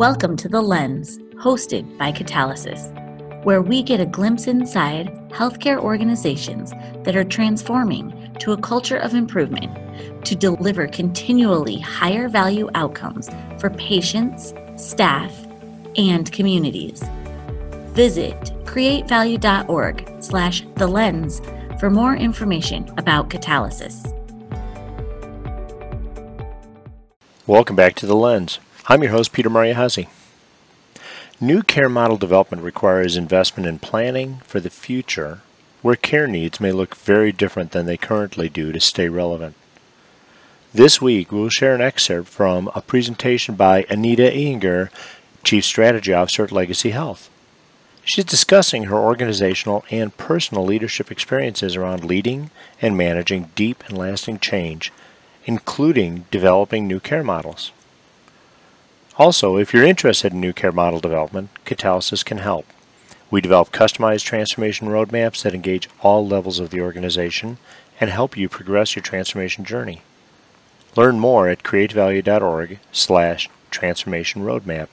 Welcome to The Lens, hosted by Catalysis, where we get a glimpse inside healthcare organizations that are transforming to a culture of improvement to deliver continually higher value outcomes for patients, staff, and communities. Visit createvalue.org slash the lens for more information about catalysis. Welcome back to The Lens. I'm your host, Peter Mariahazi. New care model development requires investment in planning for the future where care needs may look very different than they currently do to stay relevant. This week, we'll share an excerpt from a presentation by Anita Iyengar, Chief Strategy Officer at Legacy Health. She's discussing her organizational and personal leadership experiences around leading and managing deep and lasting change, including developing new care models. Also, if you're interested in new care model development, Catalysis can help. We develop customized transformation roadmaps that engage all levels of the organization and help you progress your transformation journey. Learn more at createvalue.org slash transformation roadmap.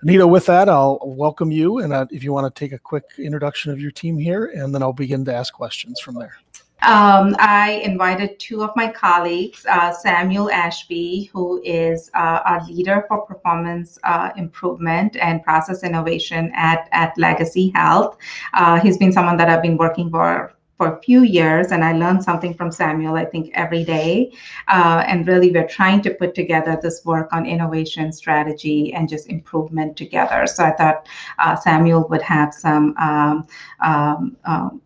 Anita, with that, I'll welcome you. And uh, if you want to take a quick introduction of your team here, and then I'll begin to ask questions from there. Um, I invited two of my colleagues, uh, Samuel Ashby, who is uh, our leader for performance uh, improvement and process innovation at, at Legacy Health. Uh, he's been someone that I've been working for for a few years and i learned something from samuel i think every day uh, and really we're trying to put together this work on innovation strategy and just improvement together so i thought uh, samuel would have some um, um, um,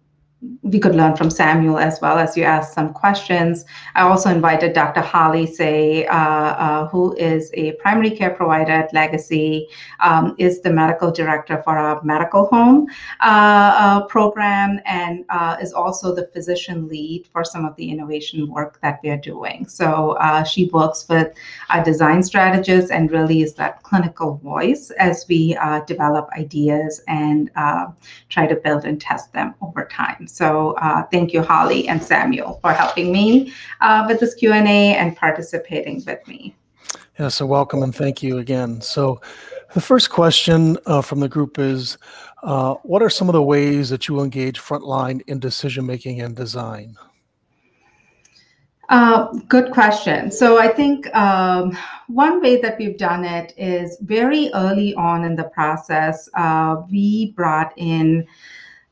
we could learn from Samuel as well as you asked some questions. I also invited Dr. Holly Say, uh, uh, who is a primary care provider at Legacy, um, is the medical director for our medical home uh, uh program, and uh, is also the physician lead for some of the innovation work that we are doing. So uh, she works with our design strategists and really is that clinical voice as we develop ideas and try to build and test them over time. So uh, thank you, Holly and Samuel, for helping me uh, with this Q&A and participating with me. Yeah, so welcome and thank you again. So the first question uh, from the group is, uh, what are some of the ways that you engage frontline in decision making and design? Uh, good question. So I think um, one way that we've done it is very early on in the process, uh, we brought in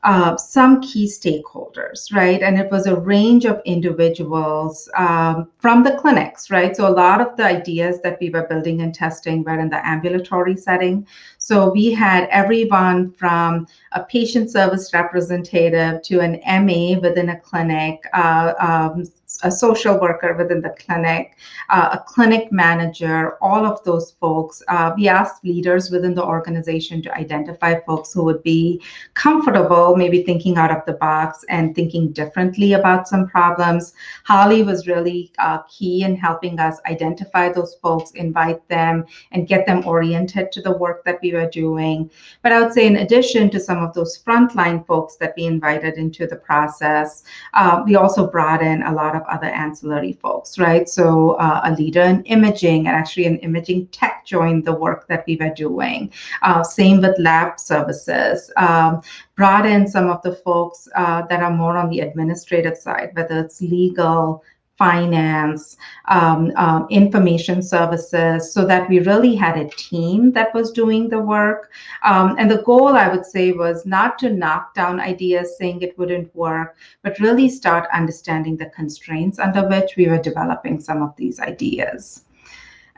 uh, some key stakeholders, right? And it was a range of individuals um, from the clinics, right? So a lot of the ideas that we were building and testing were in the ambulatory setting. So we had everyone from a patient service representative to an MA within a clinic, uh, um, a social worker within the clinic, uh, a clinic manager, all of those folks. Uh, we asked leaders within the organization to identify folks who would be comfortable, maybe thinking out of the box and thinking differently about some problems. Holly was really uh, key in helping us identify those folks, invite them, and get them oriented to the work that we were doing. But I would say, in addition to some of those frontline folks that we invited into the process, uh, we also brought in a lot of other ancillary folks, right? So uh, a leader in imaging and actually an imaging tech joined the work that we were doing. Uh, same with lab services. Um, brought in some of the folks uh, that are more on the administrative side, whether it's legal, finance, um, um, information services, so that we really had a team that was doing the work. Um, and the goal, I would say, was not to knock down ideas saying it wouldn't work, but really start understanding the constraints under which we were developing some of these ideas.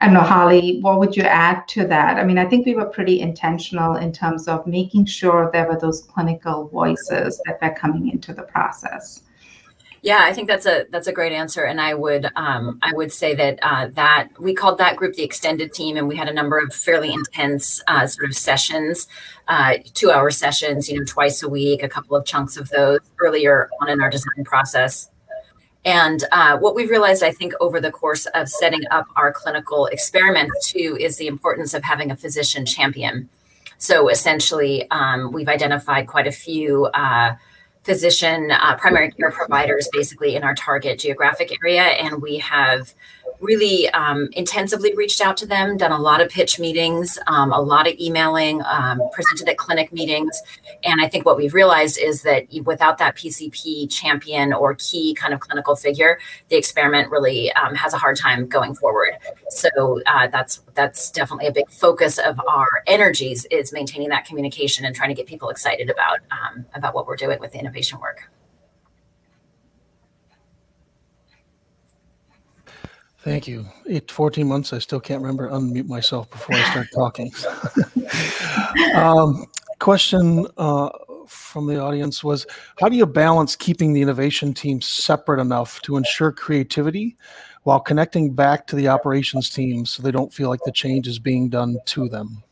I don't Holly, what would you add to that? I mean, I think we were pretty intentional in terms of making sure there were those clinical voices that were coming into the process. Yeah, I think that's a that's a great answer, and I would um, I would say that uh, that we called that group the extended team, and we had a number of fairly intense uh, sort of sessions, uh, two hour sessions, you know, twice a week, a couple of chunks of those earlier on in our design process. And uh, what we've realized, I think, over the course of setting up our clinical experiment too, is the importance of having a physician champion. So essentially, um, we've identified quite a few uh, physician uh, primary care providers basically in our target geographic area and we have really um, intensively reached out to them, done a lot of pitch meetings, um, a lot of emailing, um, presented at clinic meetings. And I think what we've realized is that without that PCP champion or key kind of clinical figure, the experiment really um, has a hard time going forward. So uh, that's that's definitely a big focus of our energies is maintaining that communication and trying to get people excited about um, about what we're doing with the innovation work. Thank you. Eight, 14 months, I still can't remember unmute myself before I start talking. um, question uh, from the audience was, how do you balance keeping the innovation team separate enough to ensure creativity while connecting back to the operations team so they don't feel like the change is being done to them?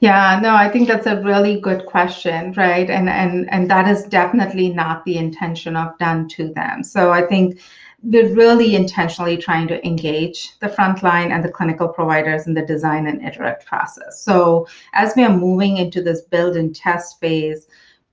Yeah, no, I think that's a really good question, right? And and and that is definitely not the intention of done to them. So I think we're really intentionally trying to engage the frontline and the clinical providers in the design and iterate process. So as we are moving into this build and test phase,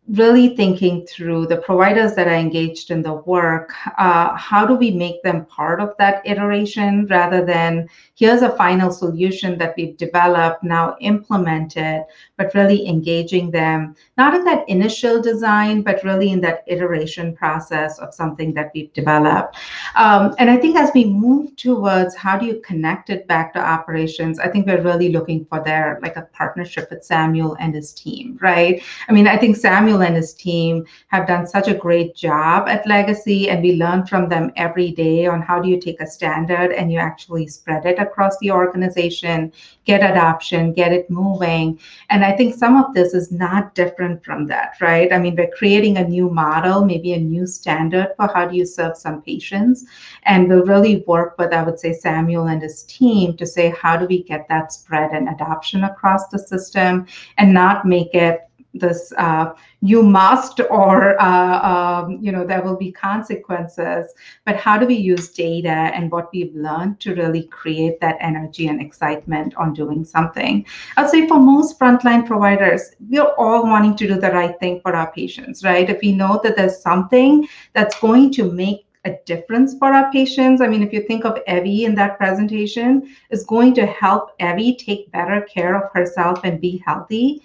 really thinking through the providers that are engaged in the work uh, how do we make them part of that iteration rather than here's a final solution that we've developed now implemented but really engaging them not in that initial design but really in that iteration process of something that we've developed. Um, and i think as we move towards how do you connect it back to operations i think we're really looking for their like a partnership with samuel and his team right? I mean i think samuel and his team have done such a great job at Legacy, and we learn from them every day on how do you take a standard and you actually spread it across the organization, get adoption, get it moving. And I think some of this is not different from that, right? I mean, we're creating a new model, maybe a new standard for how do you serve some patients. And we'll really work with, I would say, Samuel and his team to say, how do we get that spread and adoption across the system and not make it this uh, you must or uh, um, you know there will be consequences but how do we use data and what we've learned to really create that energy and excitement on doing something i'd say for most frontline providers we're all wanting to do the right thing for our patients right if we know that there's something that's going to make a difference for our patients. I mean, if you think of Evie in that presentation, is going to help Evie take better care of herself and be healthy.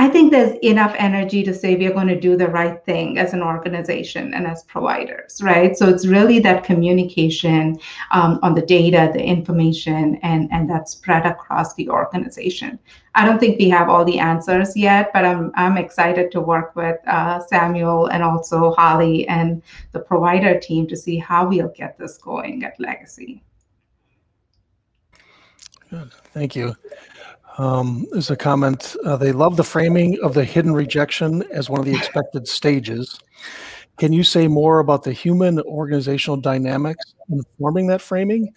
I think there's enough energy to say we are going to do the right thing as an organization and as providers, right? So it's really that communication um, on the data, the information, and and that spread across the organization. I don't think we have all the answers yet, but I'm I'm excited to work with uh, Samuel and also Holly and the provider team to see how we'll get this going at Legacy. Good, thank you. Um, there's a comment. Uh, they love the framing of the hidden rejection as one of the expected stages. Can you say more about the human organizational dynamics informing that framing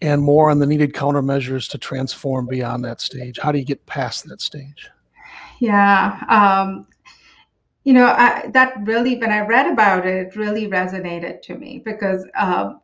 and more on the needed countermeasures to transform beyond that stage? How do you get past that stage? Yeah. Um, you know, I, that really, when I read about it, it really resonated to me because uh,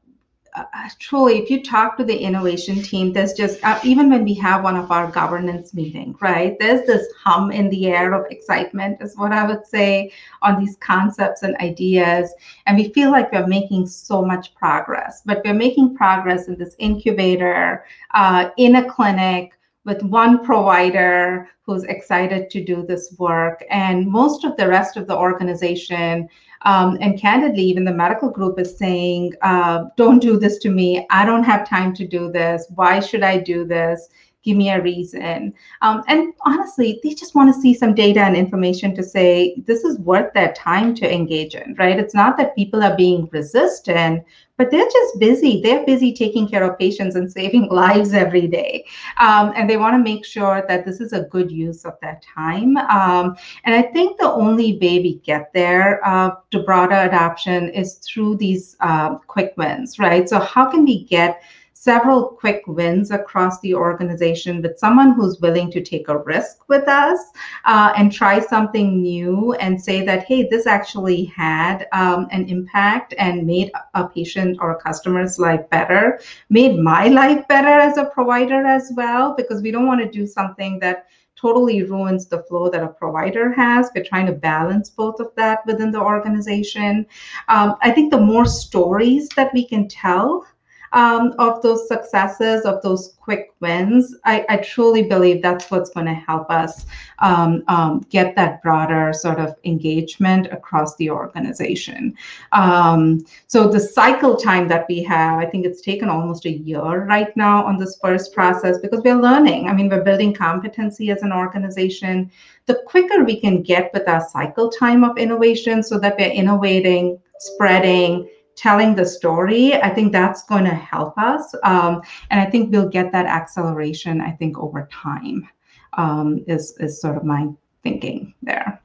truly, if you talk to the innovation team, there's just uh, even when we have one of our governance meetings, right? There's this hum in the air of excitement, is what I would say, on these concepts and ideas, and we feel like we're making so much progress. But we're making progress in this incubator, uh, in a clinic, with one provider who's excited to do this work. And most of the rest of the organization um, and candidly, even the medical group is saying, uh, don't do this to me. I don't have time to do this. Why should I do this? Give me a reason. Um, and honestly, they just want to see some data and information to say this is worth their time to engage in, right? It's not that people are being resistant, but they're just busy. They're busy taking care of patients and saving lives every day. Um, and they want to make sure that this is a good use of their time. Um, and I think the only way we get there uh, to broader adoption is through these uh, quick wins, right? So, how can we get several quick wins across the organization with someone who's willing to take a risk with us uh, and try something new and say that, hey, this actually had um, an impact and made a patient or a customer's life better, made my life better as a provider as well, because we don't want to do something that totally ruins the flow that a provider has. We're trying to balance both of that within the organization. Um, I think the more stories that we can tell um, of those successes, of those quick wins, I, I truly believe that's what's going to help us um, um, get that broader sort of engagement across the organization. Um, so the cycle time that we have, I think it's taken almost a year right now on this first process because we're learning. I mean, we're building competency as an organization. The quicker we can get with our cycle time of innovation so that we're innovating, spreading, telling the story, I think that's going to help us. Um, and I think we'll get that acceleration, I think, over time, um, is, is sort of my thinking there.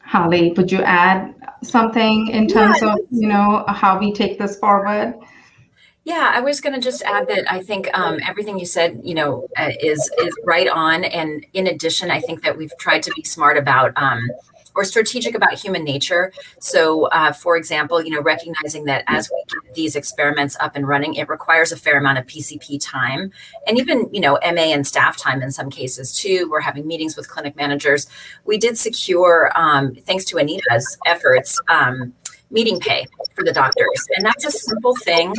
Holly, would you add something in terms yeah, of, you know, how we take this forward? Yeah, I was going to just add that I think um, everything you said, you know, uh, is is right on. And in addition, I think that we've tried to be smart about um, or strategic about human nature. So, uh, for example, you know, recognizing that as we get these experiments up and running, it requires a fair amount of PCP time and even, you know, MA and staff time in some cases too. We're having meetings with clinic managers. We did secure, um, thanks to Anita's efforts, um, meeting pay for the doctors. And that's a simple thing.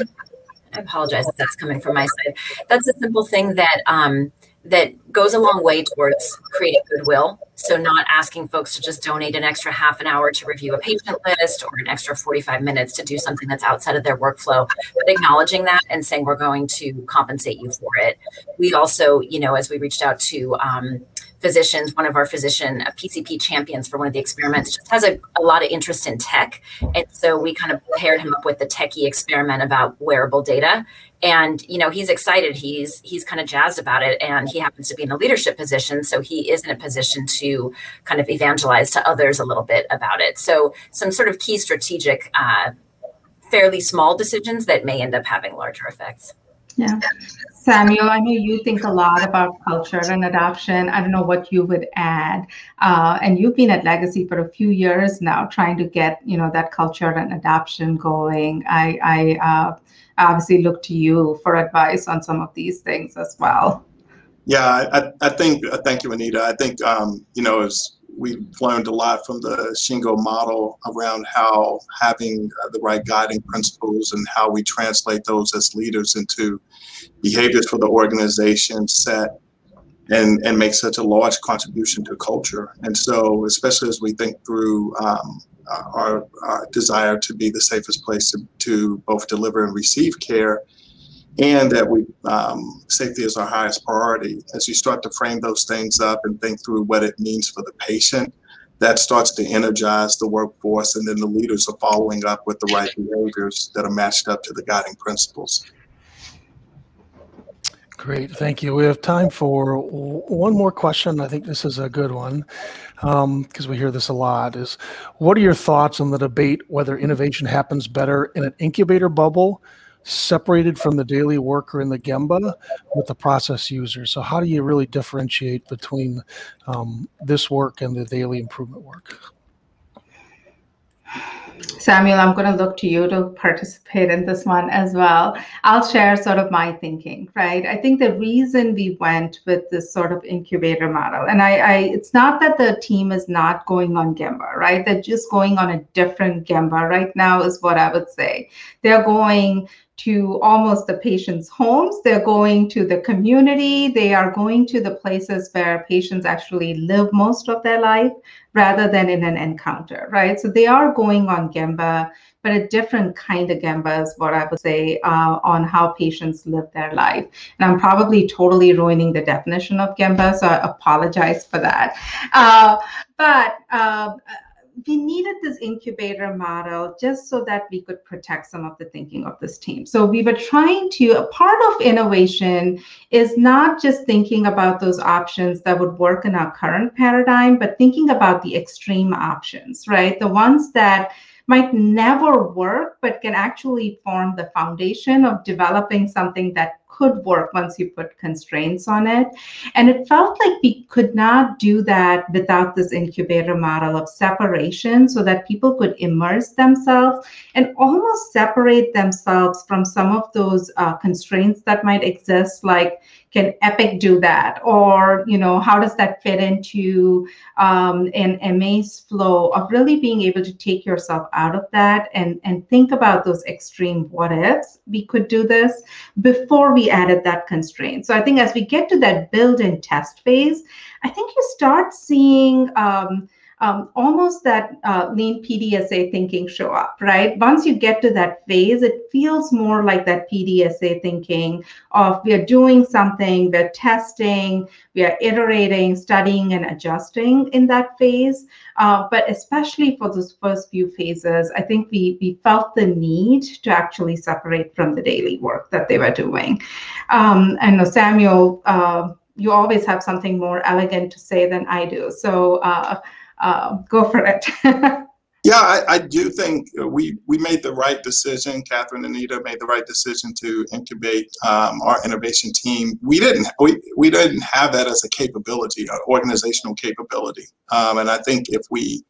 I apologize if that's coming from my side. That's a simple thing that um, that goes a long way towards creating goodwill. So, not asking folks to just donate an extra half an hour to review a patient list or an extra 45 minutes to do something that's outside of their workflow, but acknowledging that and saying we're going to compensate you for it. We also, you know, as we reached out to um, physicians, one of our physician uh, PCP champions for one of the experiments, just has a, a lot of interest in tech. And so we kind of paired him up with the techie experiment about wearable data. And you know he's excited. He's he's kind of jazzed about it, and he happens to be in a leadership position, so he is in a position to kind of evangelize to others a little bit about it. So some sort of key strategic, uh, fairly small decisions that may end up having larger effects. Yeah. Samuel, I know you think a lot about culture and adoption. I don't know what you would add. Uh, and you've been at Legacy for a few years now, trying to get you know that culture and adoption going. I, I uh, obviously look to you for advice on some of these things as well. Yeah, I, I think. Uh, thank you, Anita. I think um, you know as we've learned a lot from the Shingo model around how having uh, the right guiding principles and how we translate those as leaders into behaviors for the organization set and, and make such a large contribution to culture. And so, especially as we think through um, our, our, desire to be the safest place to, to both deliver and receive care, and that we um, safety is our highest priority. As you start to frame those things up and think through what it means for the patient, that starts to energize the workforce, and then the leaders are following up with the right behaviors that are matched up to the guiding principles. Great, thank you. We have time for one more question. I think this is a good one because um, we hear this a lot. Is what are your thoughts on the debate whether innovation happens better in an incubator bubble, separated from the daily worker in the Gemba, with the process user? So how do you really differentiate between um, this work and the daily improvement work? Samuel, I'm going to look to you to participate in this one as well. I'll share sort of my thinking, right? I think the reason we went with this sort of incubator model, and I, I it's not that the team is not going on Gemba, right? They're just going on a different Gemba right now, is what I would say. They're going to almost the patients' homes. They're going to the community. They are going to the places where patients actually live most of their life rather than in an encounter, right? So they are going on Gemba, but a different kind of Gemba is what I would say uh, on how patients live their life. And I'm probably totally ruining the definition of Gemba, so I apologize for that. Uh, but uh, we needed this incubator model just so that we could protect some of the thinking of this team. So we were trying to, a part of innovation is not just thinking about those options that would work in our current paradigm, but thinking about the extreme options, right? The ones that might never work, but can actually form the foundation of developing something that could work once you put constraints on it. And it felt like we could not do that without this incubator model of separation so that people could immerse themselves and almost separate themselves from some of those uh, constraints that might exist, like can epic do that? Or you know how does that fit into um, an ma's flow of really being able to take yourself out of that and and think about those extreme what ifs? We could do this before we added that constraint. So i think as we get to that build and test phase i think you start seeing um, um, almost that uh, lean PDSA thinking show up, right? Once you get to that phase, it feels more like that PDSA thinking of we are doing something, we're testing, we are iterating, studying, and adjusting in that phase. Uh, but especially for those first few phases, I think we, we felt the need to actually separate from the daily work that they were doing. Um, Samuel, uh, you always have something more elegant to say than I do. So, uh, go for it. yeah, I, I, do think we we made the right decision. Catherine and Anita made the right decision to incubate um, our innovation team. We didn't we, we didn't have that as a capability, an organizational capability. Um, and I think if we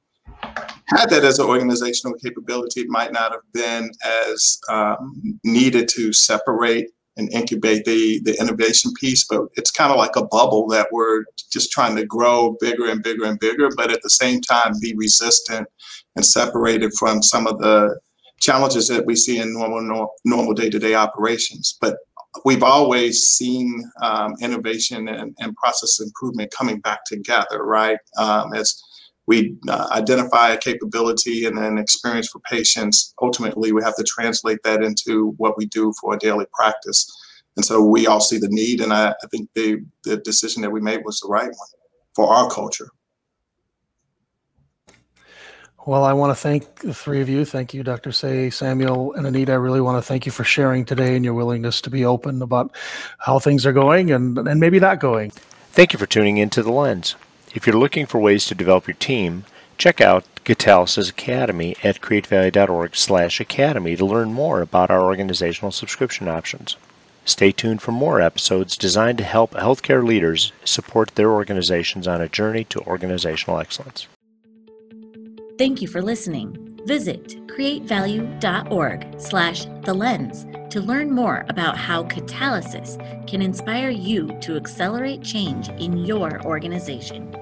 had that as an organizational capability, it might not have been as um, needed to separate and incubate the the innovation piece but it's kind of like a bubble that we're just trying to grow bigger and bigger and bigger but at the same time be resistant and separated from some of the challenges that we see in normal normal day-to-day operations. But we've always seen um, innovation and, and, process improvement coming back together right? Um, as we uh, identify a capability and an experience for patients. Ultimately, we have to translate that into what we do for a daily practice. And so we all see the need, and I, I think the, the decision that we made was the right one for our culture. Well, I want to thank the three of you. Thank you, Dr. Say, Samuel, and Anita. I really want to thank you for sharing today and your willingness to be open about how things are going and, and maybe not going. Thank you for tuning into The Lens. If you're looking for ways to develop your team, check out Catalysis Academy at createvalue.org slash academy to learn more about our organizational subscription options. Stay tuned for more episodes designed to help healthcare leaders support their organizations on a journey to organizational excellence. Thank you for listening. Visit createvalue.org slash the lens to learn more about how catalysis can inspire you to accelerate change in your organization.